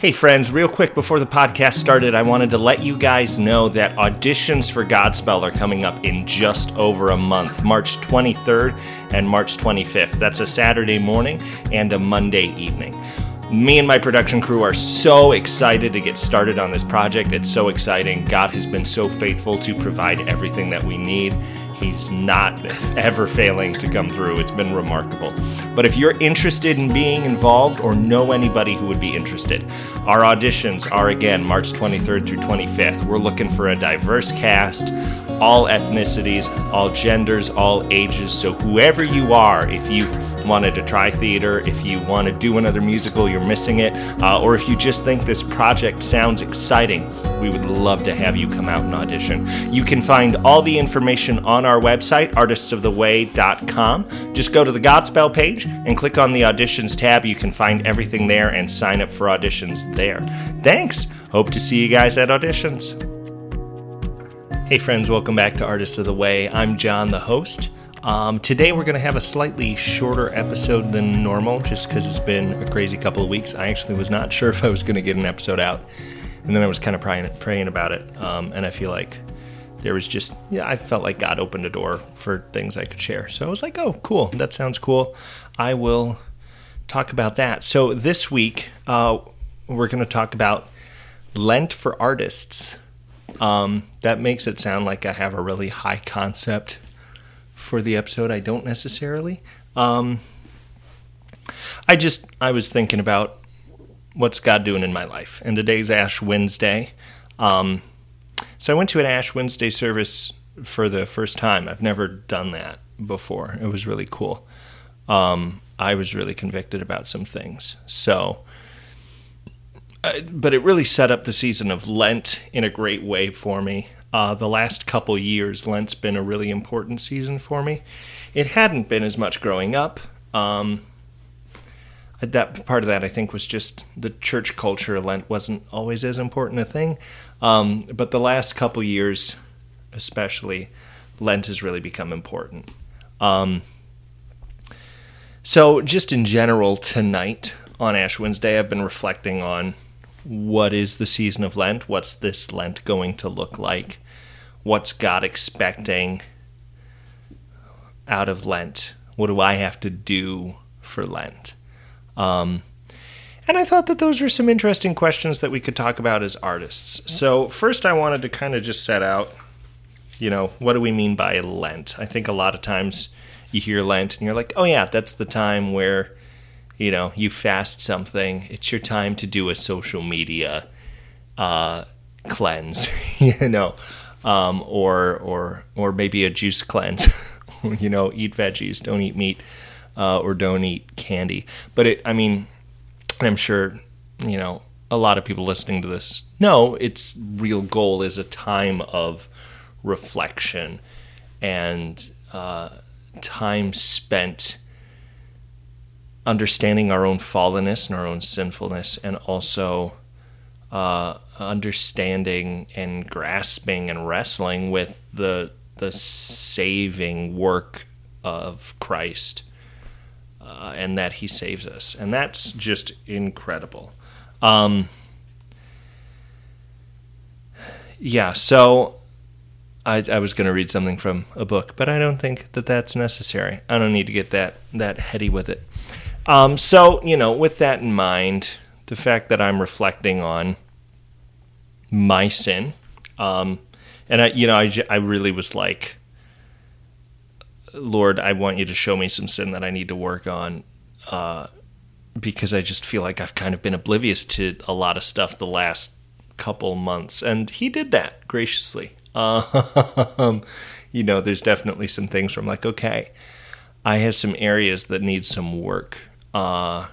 Hey, friends, real quick before the podcast started, I wanted to let you guys know that auditions for Godspell are coming up in just over a month March 23rd and March 25th. That's a Saturday morning and a Monday evening. Me and my production crew are so excited to get started on this project. It's so exciting. God has been so faithful to provide everything that we need. He's not ever failing to come through. It's been remarkable. But if you're interested in being involved or know anybody who would be interested, our auditions are again March 23rd through 25th. We're looking for a diverse cast, all ethnicities, all genders, all ages. So whoever you are, if you've wanted to try theater, if you want to do another musical, you're missing it, uh, or if you just think this project sounds exciting, we would love to have you come out and audition. You can find all the information on our website, artistsoftheway.com. Just go to the Godspell page and click on the auditions tab. You can find everything there and sign up for auditions there. Thanks. Hope to see you guys at auditions. Hey, friends, welcome back to Artists of the Way. I'm John, the host. Um, today we're going to have a slightly shorter episode than normal just because it's been a crazy couple of weeks. I actually was not sure if I was going to get an episode out, and then I was kind of praying, praying about it. Um, and I feel like there was just, yeah, I felt like God opened a door for things I could share. So I was like, oh, cool, that sounds cool. I will talk about that. So this week uh, we're going to talk about Lent for artists. Um, that makes it sound like I have a really high concept for the episode. I don't necessarily. Um, I just I was thinking about what's God doing in my life, and today's Ash Wednesday. Um, so I went to an Ash Wednesday service for the first time. I've never done that before. It was really cool. Um, I was really convicted about some things. So, uh, but it really set up the season of Lent in a great way for me. Uh, the last couple years, Lent's been a really important season for me. It hadn't been as much growing up. Um, that part of that, I think, was just the church culture. Lent wasn't always as important a thing, um, but the last couple years, especially, Lent has really become important. Um, so, just in general, tonight on Ash Wednesday, I've been reflecting on what is the season of Lent? What's this Lent going to look like? What's God expecting out of Lent? What do I have to do for Lent? Um, and I thought that those were some interesting questions that we could talk about as artists. So, first, I wanted to kind of just set out, you know, what do we mean by Lent? I think a lot of times you hear Lent and you're like, oh, yeah, that's the time where you know, you fast something, it's your time to do a social media uh, cleanse, you know, um, or or or maybe a juice cleanse. you know, eat veggies, don't eat meat, uh, or don't eat candy. But it, I mean, I'm sure, you know, a lot of people listening to this know its real goal is a time of reflection and uh, time spent understanding our own fallenness and our own sinfulness, and also uh, understanding and grasping and wrestling with the the saving work of Christ, uh, and that He saves us, and that's just incredible. Um, yeah, so I, I was going to read something from a book, but I don't think that that's necessary. I don't need to get that that heady with it. Um, so, you know, with that in mind, the fact that I'm reflecting on my sin, um, and I, you know, I, I really was like, Lord, I want you to show me some sin that I need to work on, uh, because I just feel like I've kind of been oblivious to a lot of stuff the last couple months, and He did that graciously. Um, you know, there's definitely some things where I'm like, okay, I have some areas that need some work uh,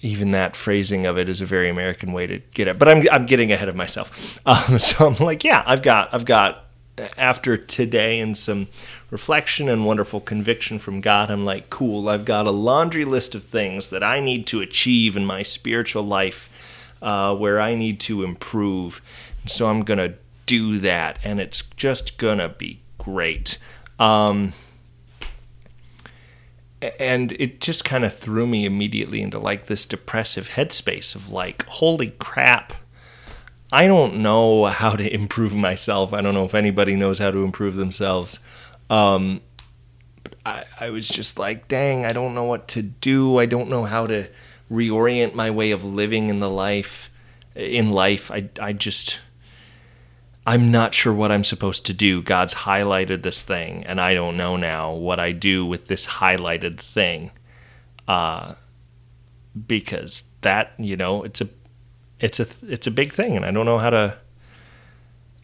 even that phrasing of it is a very American way to get it. But I'm I'm getting ahead of myself. Um, so I'm like, yeah, I've got I've got after today and some reflection and wonderful conviction from God, I'm like, cool. I've got a laundry list of things that I need to achieve in my spiritual life, uh, where I need to improve. So I'm gonna do that, and it's just gonna be great. Um, and it just kind of threw me immediately into like this depressive headspace of like, holy crap. I don't know how to improve myself. I don't know if anybody knows how to improve themselves. Um, I, I was just like, dang, I don't know what to do. I don't know how to reorient my way of living in the life. In life, I, I just, I'm not sure what I'm supposed to do. God's highlighted this thing, and I don't know now what I do with this highlighted thing. Uh, because that, you know, it's a, it's a, it's a big thing, and I don't know how to,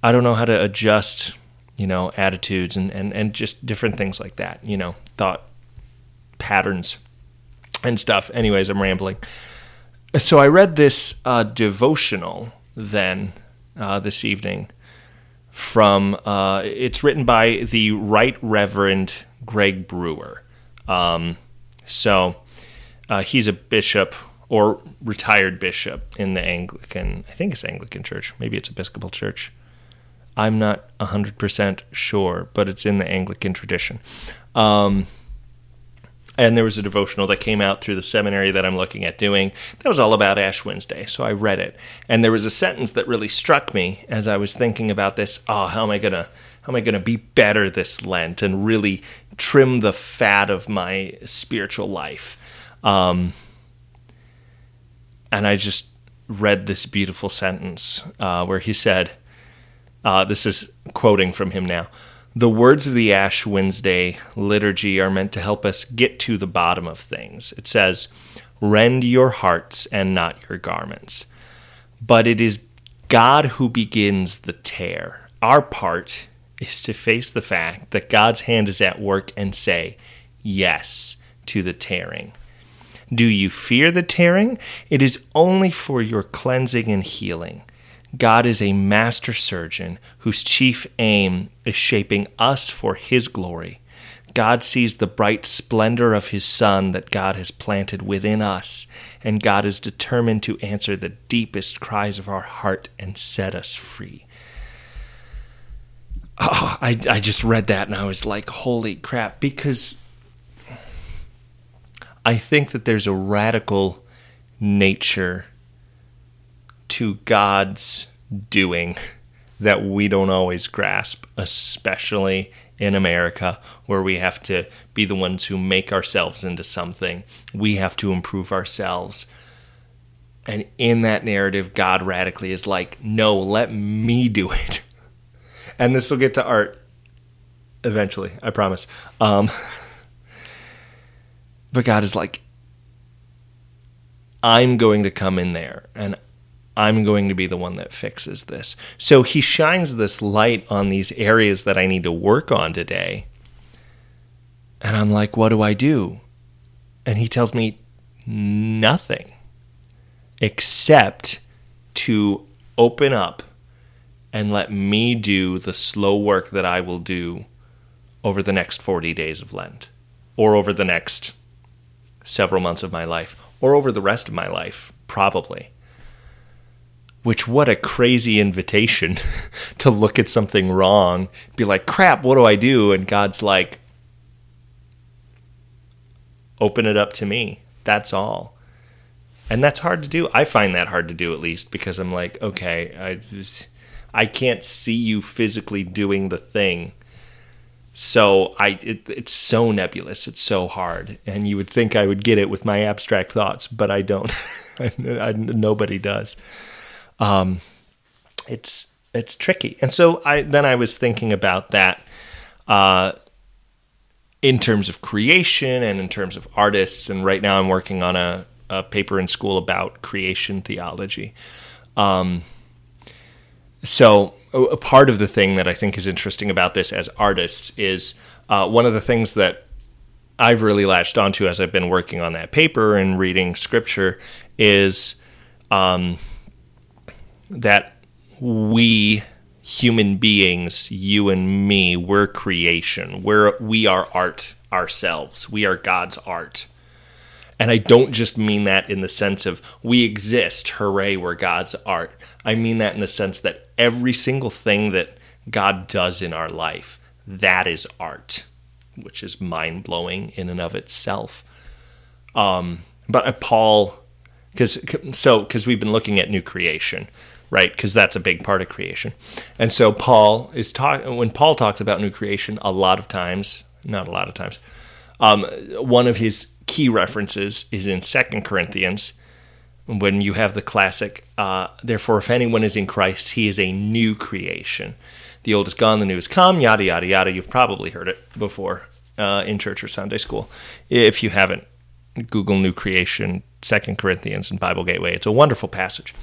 I don't know how to adjust you know, attitudes and, and, and just different things like that, you know, thought patterns and stuff. Anyways, I'm rambling. So I read this uh, devotional then uh, this evening from, uh, it's written by the Right Reverend Greg Brewer. Um, so uh, he's a bishop or retired bishop in the Anglican, I think it's Anglican Church, maybe it's Episcopal Church. I'm not 100% sure, but it's in the Anglican tradition. Um, and there was a devotional that came out through the seminary that I'm looking at doing that was all about Ash Wednesday. So I read it. And there was a sentence that really struck me as I was thinking about this. Oh, how am I to how am I to be better this Lent and really trim the fat of my spiritual life? Um, and I just read this beautiful sentence uh, where he said, uh, this is quoting from him now. The words of the Ash Wednesday liturgy are meant to help us get to the bottom of things. It says, Rend your hearts and not your garments. But it is God who begins the tear. Our part is to face the fact that God's hand is at work and say yes to the tearing. Do you fear the tearing? It is only for your cleansing and healing. God is a master surgeon whose chief aim is shaping us for his glory. God sees the bright splendor of his Son that God has planted within us, and God is determined to answer the deepest cries of our heart and set us free. Oh, I, I just read that and I was like, holy crap, because I think that there's a radical nature to God's doing that we don't always grasp, especially in America, where we have to be the ones who make ourselves into something. We have to improve ourselves. And in that narrative, God radically is like, no, let me do it. And this will get to art eventually, I promise. Um, but God is like, I'm going to come in there and I'm going to be the one that fixes this. So he shines this light on these areas that I need to work on today. And I'm like, what do I do? And he tells me nothing except to open up and let me do the slow work that I will do over the next 40 days of Lent or over the next several months of my life or over the rest of my life, probably. Which, what a crazy invitation to look at something wrong, be like, crap, what do I do? And God's like, open it up to me. That's all. And that's hard to do. I find that hard to do at least because I'm like, okay, I just, I can't see you physically doing the thing. So I it, it's so nebulous. It's so hard. And you would think I would get it with my abstract thoughts, but I don't. I, I, nobody does um, it's it's tricky. And so I then I was thinking about that uh, in terms of creation and in terms of artists. And right now I'm working on a, a paper in school about creation theology. Um, so a part of the thing that I think is interesting about this as artists is uh, one of the things that I've really latched onto as I've been working on that paper and reading scripture is um, that we human beings, you and me, we're creation. We're we are art ourselves. We are God's art. And I don't just mean that in the sense of we exist, hooray, we're God's art. I mean that in the sense that every single thing that God does in our life, that is art. which is mind blowing in and of itself. Um, but Paul, because so because we've been looking at new creation, right? Because that's a big part of creation, and so Paul is talking when Paul talks about new creation a lot of times, not a lot of times. Um, one of his key references is in Second Corinthians when you have the classic, uh, therefore, if anyone is in Christ, he is a new creation. The old is gone, the new is come, yada, yada, yada. You've probably heard it before uh, in church or Sunday school. If you haven't, Google New Creation, Second Corinthians, and Bible Gateway. It's a wonderful passage.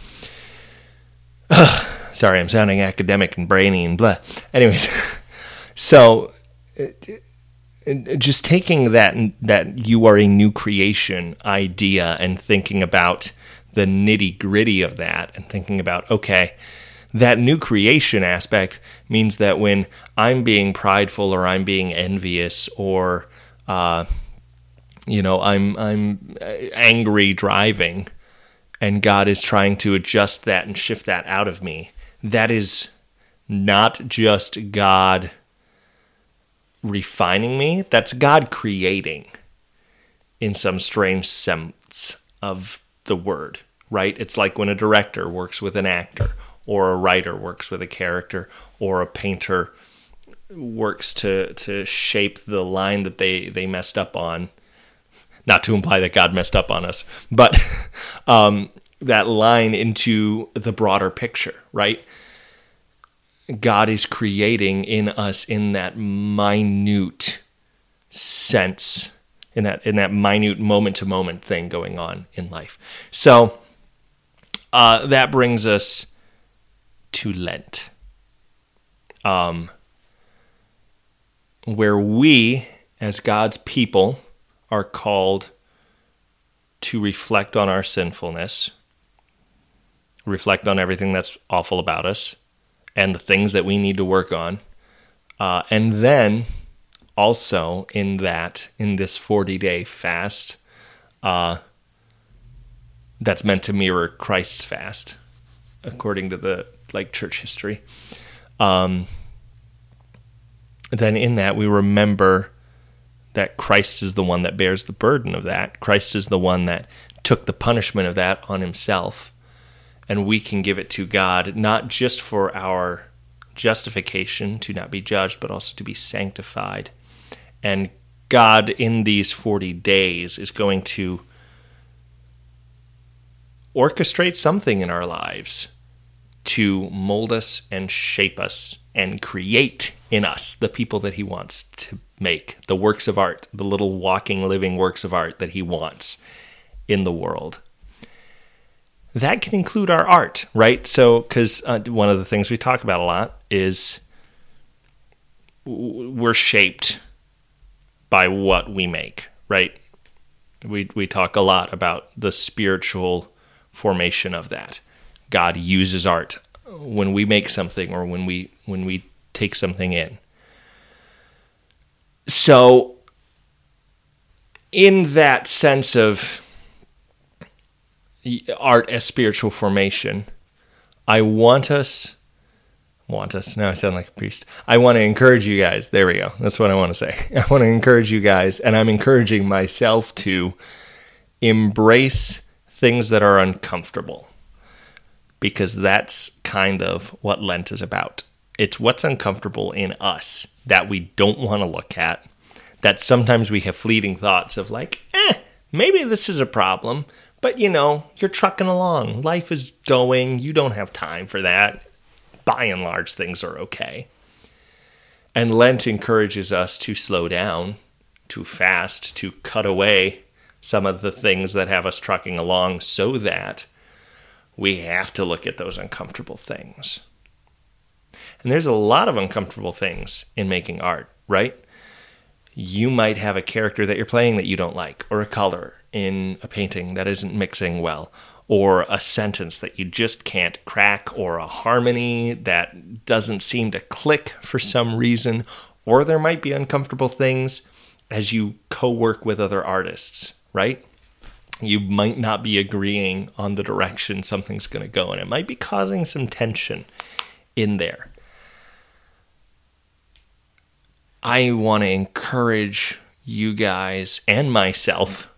Sorry, I'm sounding academic and brainy and blah. Anyways, so just taking that that you are a new creation idea and thinking about the nitty gritty of that and thinking about okay that new creation aspect means that when i'm being prideful or i'm being envious or uh, you know i'm i'm angry driving and god is trying to adjust that and shift that out of me that is not just god refining me, that's God creating in some strange sense of the word, right? It's like when a director works with an actor, or a writer works with a character, or a painter works to to shape the line that they they messed up on. Not to imply that God messed up on us, but um, that line into the broader picture, right? God is creating in us in that minute sense, in that in that minute moment to moment thing going on in life. So uh, that brings us to Lent, um, where we, as God's people, are called to reflect on our sinfulness, reflect on everything that's awful about us, and the things that we need to work on. Uh, and then also in that, in this 40 day fast, uh, that's meant to mirror Christ's fast, according to the like church history. Um, then in that we remember that Christ is the one that bears the burden of that. Christ is the one that took the punishment of that on himself and we can give it to God, not just for our justification to not be judged, but also to be sanctified. And God, in these 40 days, is going to orchestrate something in our lives to mold us and shape us and create in us the people that He wants to make, the works of art, the little walking, living works of art that He wants in the world that can include our art, right? So, because uh, one of the things we talk about a lot is we're shaped by what we make, right? We we talk a lot about the spiritual formation of that. God uses art when we make something or when we when we take something in. So in that sense of art as spiritual formation. I want us, want us, now I sound like a priest. I want to encourage you guys. There we go. That's what I want to say. I want to encourage you guys, and I'm encouraging myself to embrace things that are uncomfortable because that's kind of what Lent is about. It's what's uncomfortable in us that we don't want to look at. That sometimes we have fleeting thoughts of, like, eh, maybe this is a problem, but you know, you're trucking along. Life is going. You don't have time for that. By and large, things are okay. And Lent encourages us to slow down, to fast, to cut away some of the things that have us trucking along so that we have to look at those uncomfortable things. And there's a lot of uncomfortable things in making art, right? You might have a character that you're playing that you don't like, or a color, in a painting that isn't mixing well, or a sentence that you just can't crack, or a harmony that doesn't seem to click for some reason, or there might be uncomfortable things as you co work with other artists, right? You might not be agreeing on the direction something's going to go, and it might be causing some tension in there. I want to encourage you guys and myself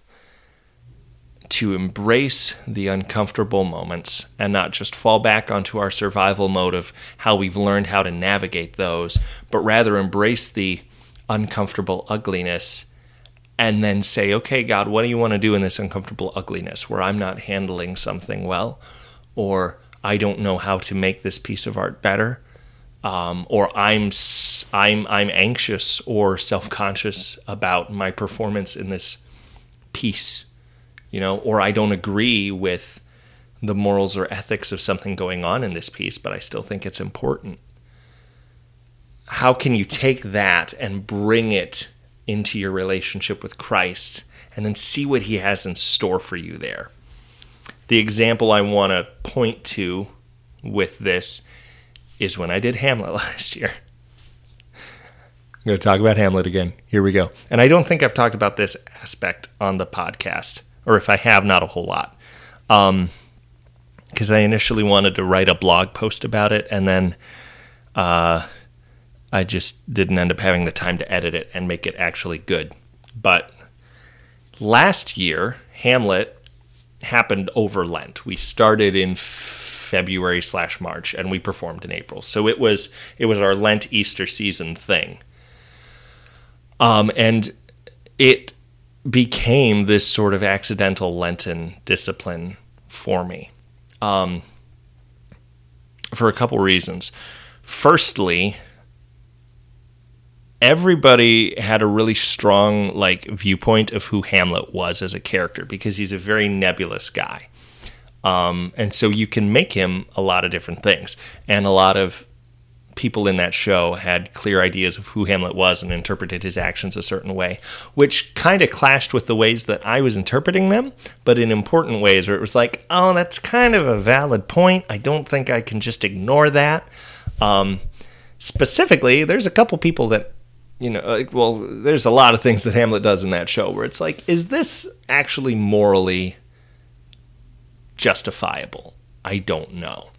to embrace the uncomfortable moments and not just fall back onto our survival mode of how we've learned how to navigate those, but rather embrace the uncomfortable ugliness and then say, okay, God, what do you want to do in this uncomfortable ugliness where I'm not handling something well, or I don't know how to make this piece of art better, um, or I'm I'm I'm anxious or self conscious about my performance in this piece you know, or I don't agree with the morals or ethics of something going on in this piece, but I still think it's important. How can you take that and bring it into your relationship with Christ and then see what he has in store for you there? The example I want to point to with this is when I did Hamlet last year. I'm going to talk about Hamlet again. Here we go. And I don't think I've talked about this aspect on the podcast or if I have, not a whole lot. Um, because I initially wanted to write a blog post about it, and then uh, I just didn't end up having the time to edit it and make it actually good. But last year, Hamlet happened over Lent. We started in February slash March, and we performed in April. So it was it was our Lent Easter season thing. Um, and it became this sort of accidental Lenten discipline for me um, for a couple reasons. Firstly, everybody had a really strong like viewpoint of who Hamlet was as a character because he's a very nebulous guy. Um, and so you can make him a lot of different things. And a lot of people in that show had clear ideas of who Hamlet was and interpreted his actions a certain way, which kind of clashed with the ways that I was interpreting them, but in important ways where it was like, oh, that's kind of a valid point. I don't think I can just ignore that. Um, specifically, there's a couple people that, you know, like, well, there's a lot of things that Hamlet does in that show where it's like, is this actually morally justifiable? I don't know.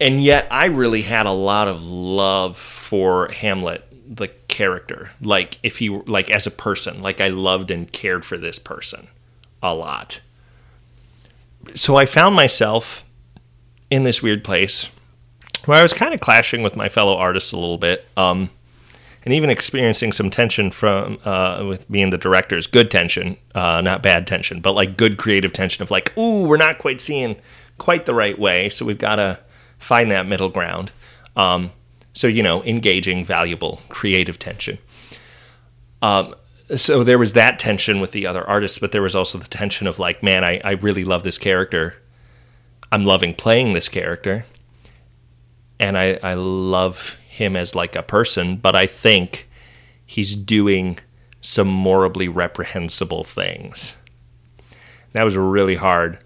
And yet I really had a lot of love for Hamlet the character. Like if he like as a person. Like I loved and cared for this person a lot. So I found myself in this weird place where I was kind of clashing with my fellow artists a little bit. Um, and even experiencing some tension from uh, with being the directors good tension uh, not bad tension but like good creative tension of like ooh we're not quite seeing quite the right way so we've got to find that middle ground. Um, so, you know, engaging, valuable, creative tension. Um, so there was that tension with the other artists, but there was also the tension of like, man, I, I really love this character. I'm loving playing this character. And I, I love him as like a person, but I think he's doing some morally reprehensible things. That was really hard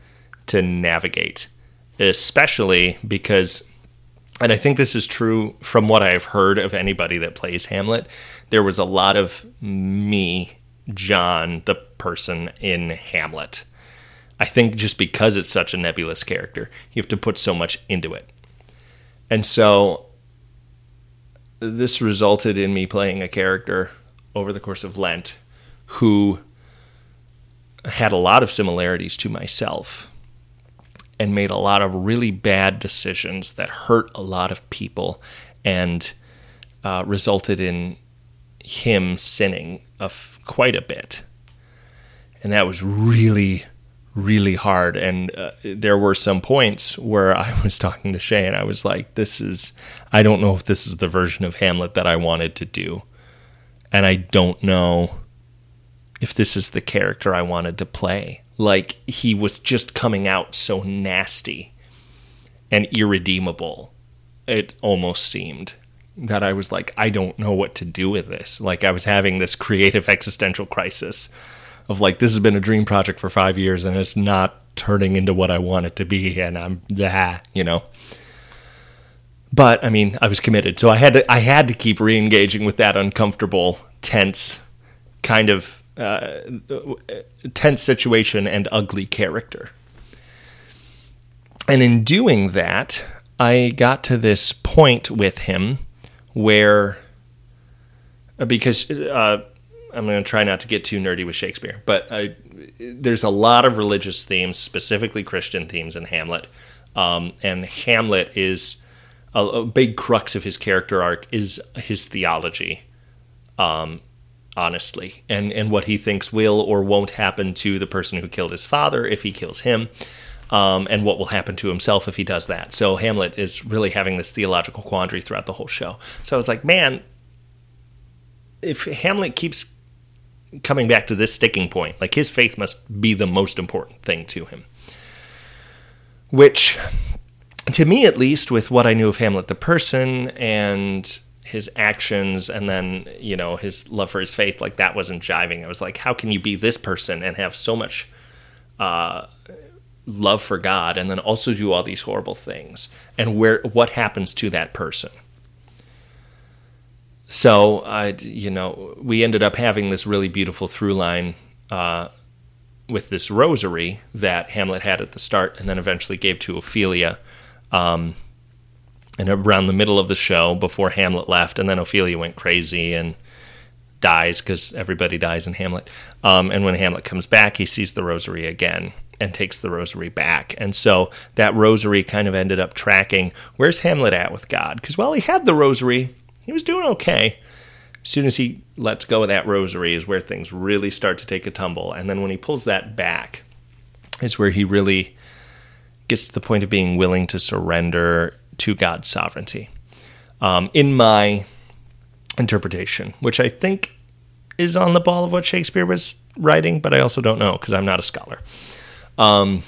to navigate especially because and I think this is true from what I've heard of anybody that plays Hamlet. There was a lot of me, John, the person in Hamlet. I think just because it's such a nebulous character, you have to put so much into it. And so this resulted in me playing a character over the course of Lent who had a lot of similarities to myself and made a lot of really bad decisions that hurt a lot of people and uh, resulted in him sinning of quite a bit. And that was really, really hard. And uh, there were some points where I was talking to Shay and I was like, this is, I don't know if this is the version of Hamlet that I wanted to do. And I don't know if this is the character I wanted to play like he was just coming out so nasty and irredeemable. It almost seemed that I was like, I don't know what to do with this. Like I was having this creative existential crisis of like, this has been a dream project for five years and it's not turning into what I want it to be, and I'm that, you know. But I mean, I was committed, so I had to I had to keep re-engaging with that uncomfortable, tense kind of uh, tense situation and ugly character. And in doing that, I got to this point with him where because uh, I'm going to try not to get too nerdy with Shakespeare, but uh, there's a lot of religious themes, specifically Christian themes in Hamlet. Um, and Hamlet is a, a, big crux of his character arc is his theology, um, honestly, and, and what he thinks will or won't happen to the person who killed his father if he kills him. Um, and what will happen to himself if he does that. So Hamlet is really having this theological quandary throughout the whole show. So I was like, man, if Hamlet keeps coming back to this sticking point. Like his faith must be the most important thing to him. Which, to me at least, with what I knew of Hamlet the person and his actions and then, you know, his love for his faith, like that wasn't jiving. I was like, how can you be this person and have so much uh, love for God and then also do all these horrible things? And where what happens to that person? So, you know, we ended up having this really beautiful through line uh, with this rosary that Hamlet had at the start and then eventually gave to Ophelia. Um, and around the middle of the show, before Hamlet left, and then Ophelia went crazy and dies because everybody dies in Hamlet. Um, and when Hamlet comes back, he sees the rosary again and takes the rosary back. And so that rosary kind of ended up tracking where's Hamlet at with God? Because while he had the rosary, he was doing okay. As soon as he lets go of that rosary is where things really start to take a tumble. And then when he pulls that back, is where he really gets to the point of being willing to surrender to God's sovereignty. Um, in my interpretation, which I think is on the ball of what Shakespeare was writing, but I also don't know because I'm not a scholar. Um,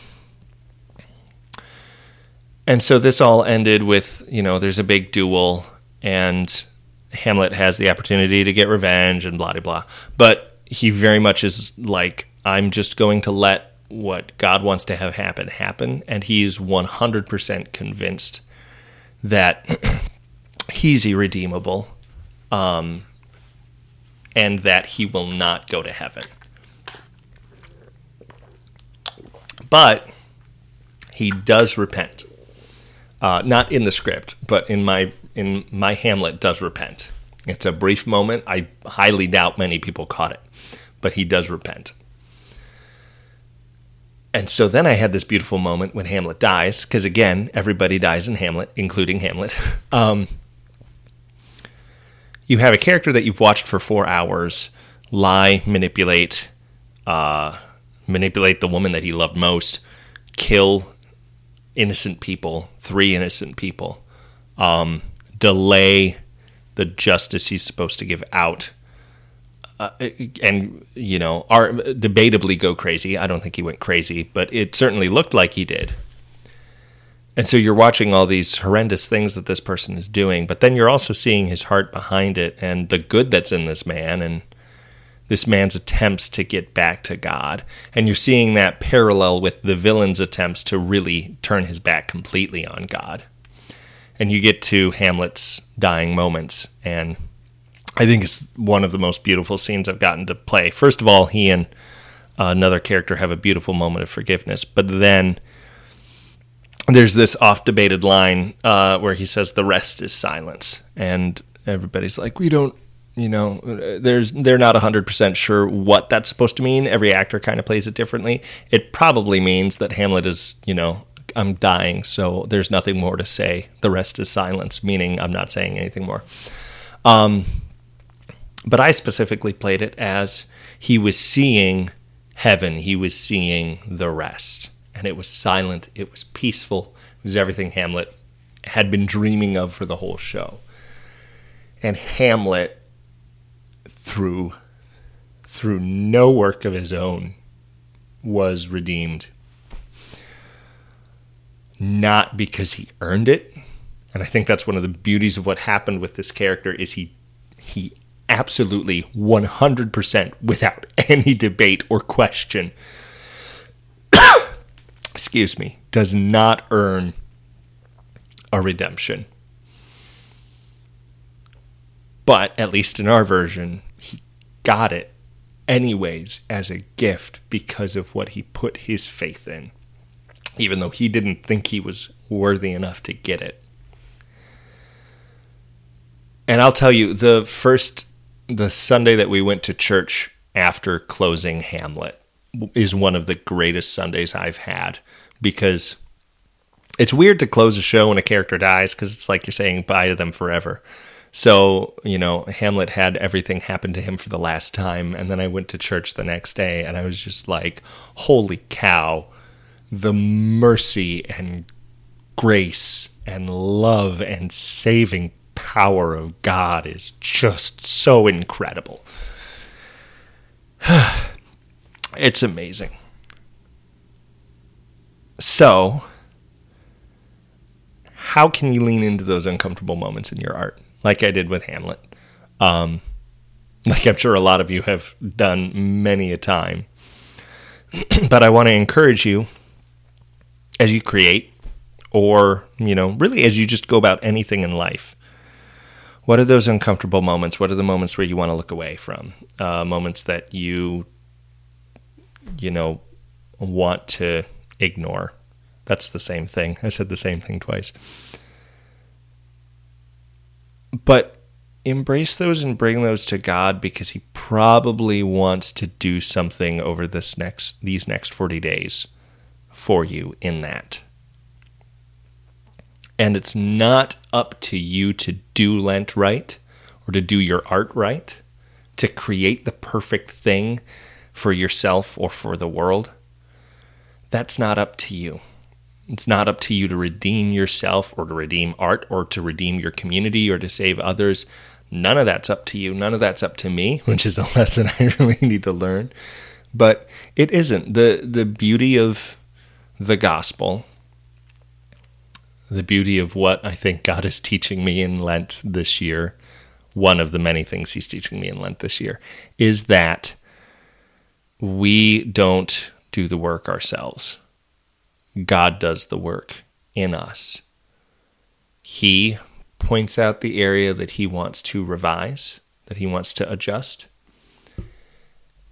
and so this all ended with, you know, there's a big duel and Hamlet has the opportunity to get revenge and blah blah blah. But he very much is like, I'm just going to let what God wants to have happen happen, and he's 100% convinced that he's irredeemable, um, and that he will not go to heaven. But he does repent. Uh, not in the script, but in my in my Hamlet does repent. It's a brief moment. I highly doubt many people caught it, but he does repent. And so then I had this beautiful moment when Hamlet dies, because again, everybody dies in Hamlet, including Hamlet. Um, you have a character that you've watched for four hours lie, manipulate, uh, manipulate the woman that he loved most, kill innocent people, three innocent people, um, delay the justice he's supposed to give out. Uh, and you know, are debatably go crazy. I don't think he went crazy, but it certainly looked like he did. And so you're watching all these horrendous things that this person is doing, but then you're also seeing his heart behind it and the good that's in this man and this man's attempts to get back to God. And you're seeing that parallel with the villain's attempts to really turn his back completely on God and you get to Hamlet's dying moments, and I think it's one of the most beautiful scenes I've gotten to play. First of all, he and uh, another character have a beautiful moment of forgiveness, but then there's this oft debated line uh, where he says, "The rest is silence," and everybody's like, "We don't." You know, there's they're not 100% sure what that's supposed to mean. Every actor kind of plays it differently. It probably means that Hamlet is, you know, I'm dying, so there's nothing more to say. The rest is silence, meaning I'm not saying anything more. Um, but I specifically played it as he was seeing heaven, he was seeing the rest. And it was silent, it was peaceful, it was everything Hamlet had been dreaming of for the whole show. And Hamlet, through through no work of his own, was redeemed not because he earned it. And I think that's one of the beauties of what happened with this character is he he absolutely 100% without any debate or question excuse me does not earn a redemption. But at least in our version, he got it anyways as a gift because of what he put his faith in even though he didn't think he was worthy enough to get it. And I'll tell you, the first the Sunday that we went to church after closing Hamlet is one of the greatest Sundays I've had because it's weird to close a show when a character dies because it's like you're saying bye to them forever. So, you know, Hamlet had everything happen to him for the last time. And then I went to church the next day and I was just like, holy cow, the mercy and grace and love and saving power of God is just so incredible. it's amazing. So, how can you lean into those uncomfortable moments in your art? like I did with Hamlet. Um, like I'm sure a lot of you have done many a time. but I want to encourage you as you create, or, you know, really as you just go about anything in life. What are those uncomfortable moments? What are the moments where you want to look away from? Uh, moments that you, you know, want to ignore. That's the same thing. I said the same thing twice. But embrace those and bring those to God because he probably wants to do something over this next these next 40 days for you in that. And it's not up to you to do Lent right or to do your art right, to create the perfect thing for yourself or for the world. That's not up to you. It's not up to you to redeem yourself or to redeem art or to redeem your community or to save others. None of that's up to you. None of that's up to me, which is a lesson I really need to learn. But it isn't. The the beauty of the gospel, the beauty of what I think God is teaching me in Lent this year, one of the many things he's teaching me in Lent this year, is that we don't do the work ourselves God does the work in us. He points out the area that he wants to revise, that he wants to adjust.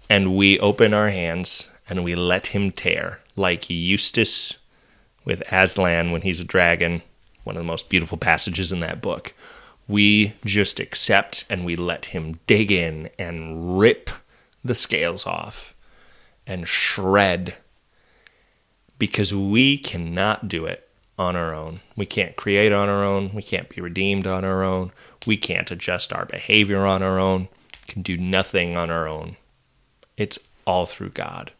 And we open our hands and we let him tear, like Eustace with Aslan when he's a dragon, one of the most beautiful passages in that book. We just accept and we let him dig in and rip the scales off and shred because we cannot do it on our own. We can't create on our own. We can't be redeemed on our own. We can't adjust our behavior on our own. We can do nothing on our own. It's all through God.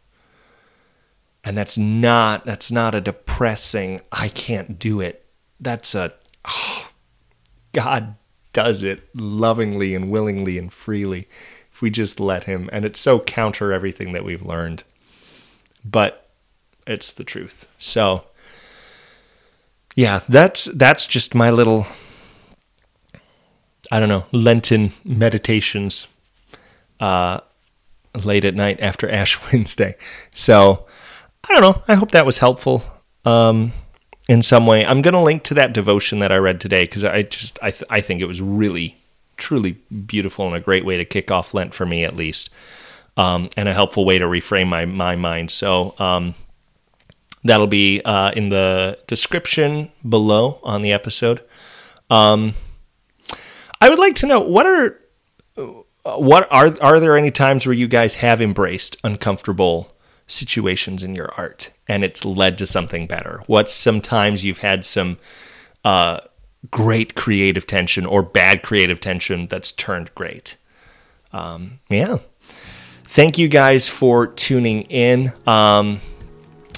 And that's not that's not a depressing I can't do it. That's a oh, God does it lovingly and willingly and freely if we just let him and it's so counter everything that we've learned. But it's the truth. So yeah, that's that's just my little I don't know, Lenten meditations uh late at night after Ash Wednesday. So I don't know. I hope that was helpful um, in some way. I'm going to link to that devotion that I read today because I just I th- I think it was really truly beautiful and a great way to kick off Lent for me at least, um, and a helpful way to reframe my my mind. So um, That'll be uh, in the description below on the episode. Um, I would like to know what are what are are there any times where you guys have embraced uncomfortable situations in your art and it's led to something better? What sometimes you've had some uh, great creative tension or bad creative tension that's turned great? Um, yeah. Thank you guys for tuning in. Um,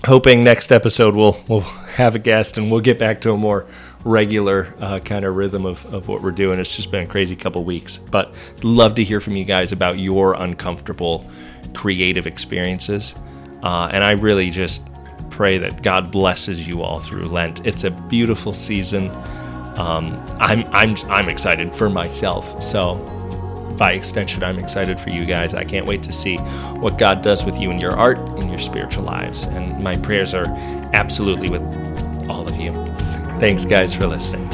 hoping next episode we'll we'll have a guest and we'll get back to a more regular uh, kind of rhythm of, of what we're doing. It's just been a crazy couple weeks, but love to hear from you guys about your uncomfortable creative experiences. Uh, and I really just pray that God blesses you all through Lent. It's a beautiful season. Um, I'm I'm I'm excited for myself. So by extension, I'm excited for you guys. I can't wait to see what God does with you in your art, in your spiritual lives. And my prayers are absolutely with all of you. Thanks, guys, for listening.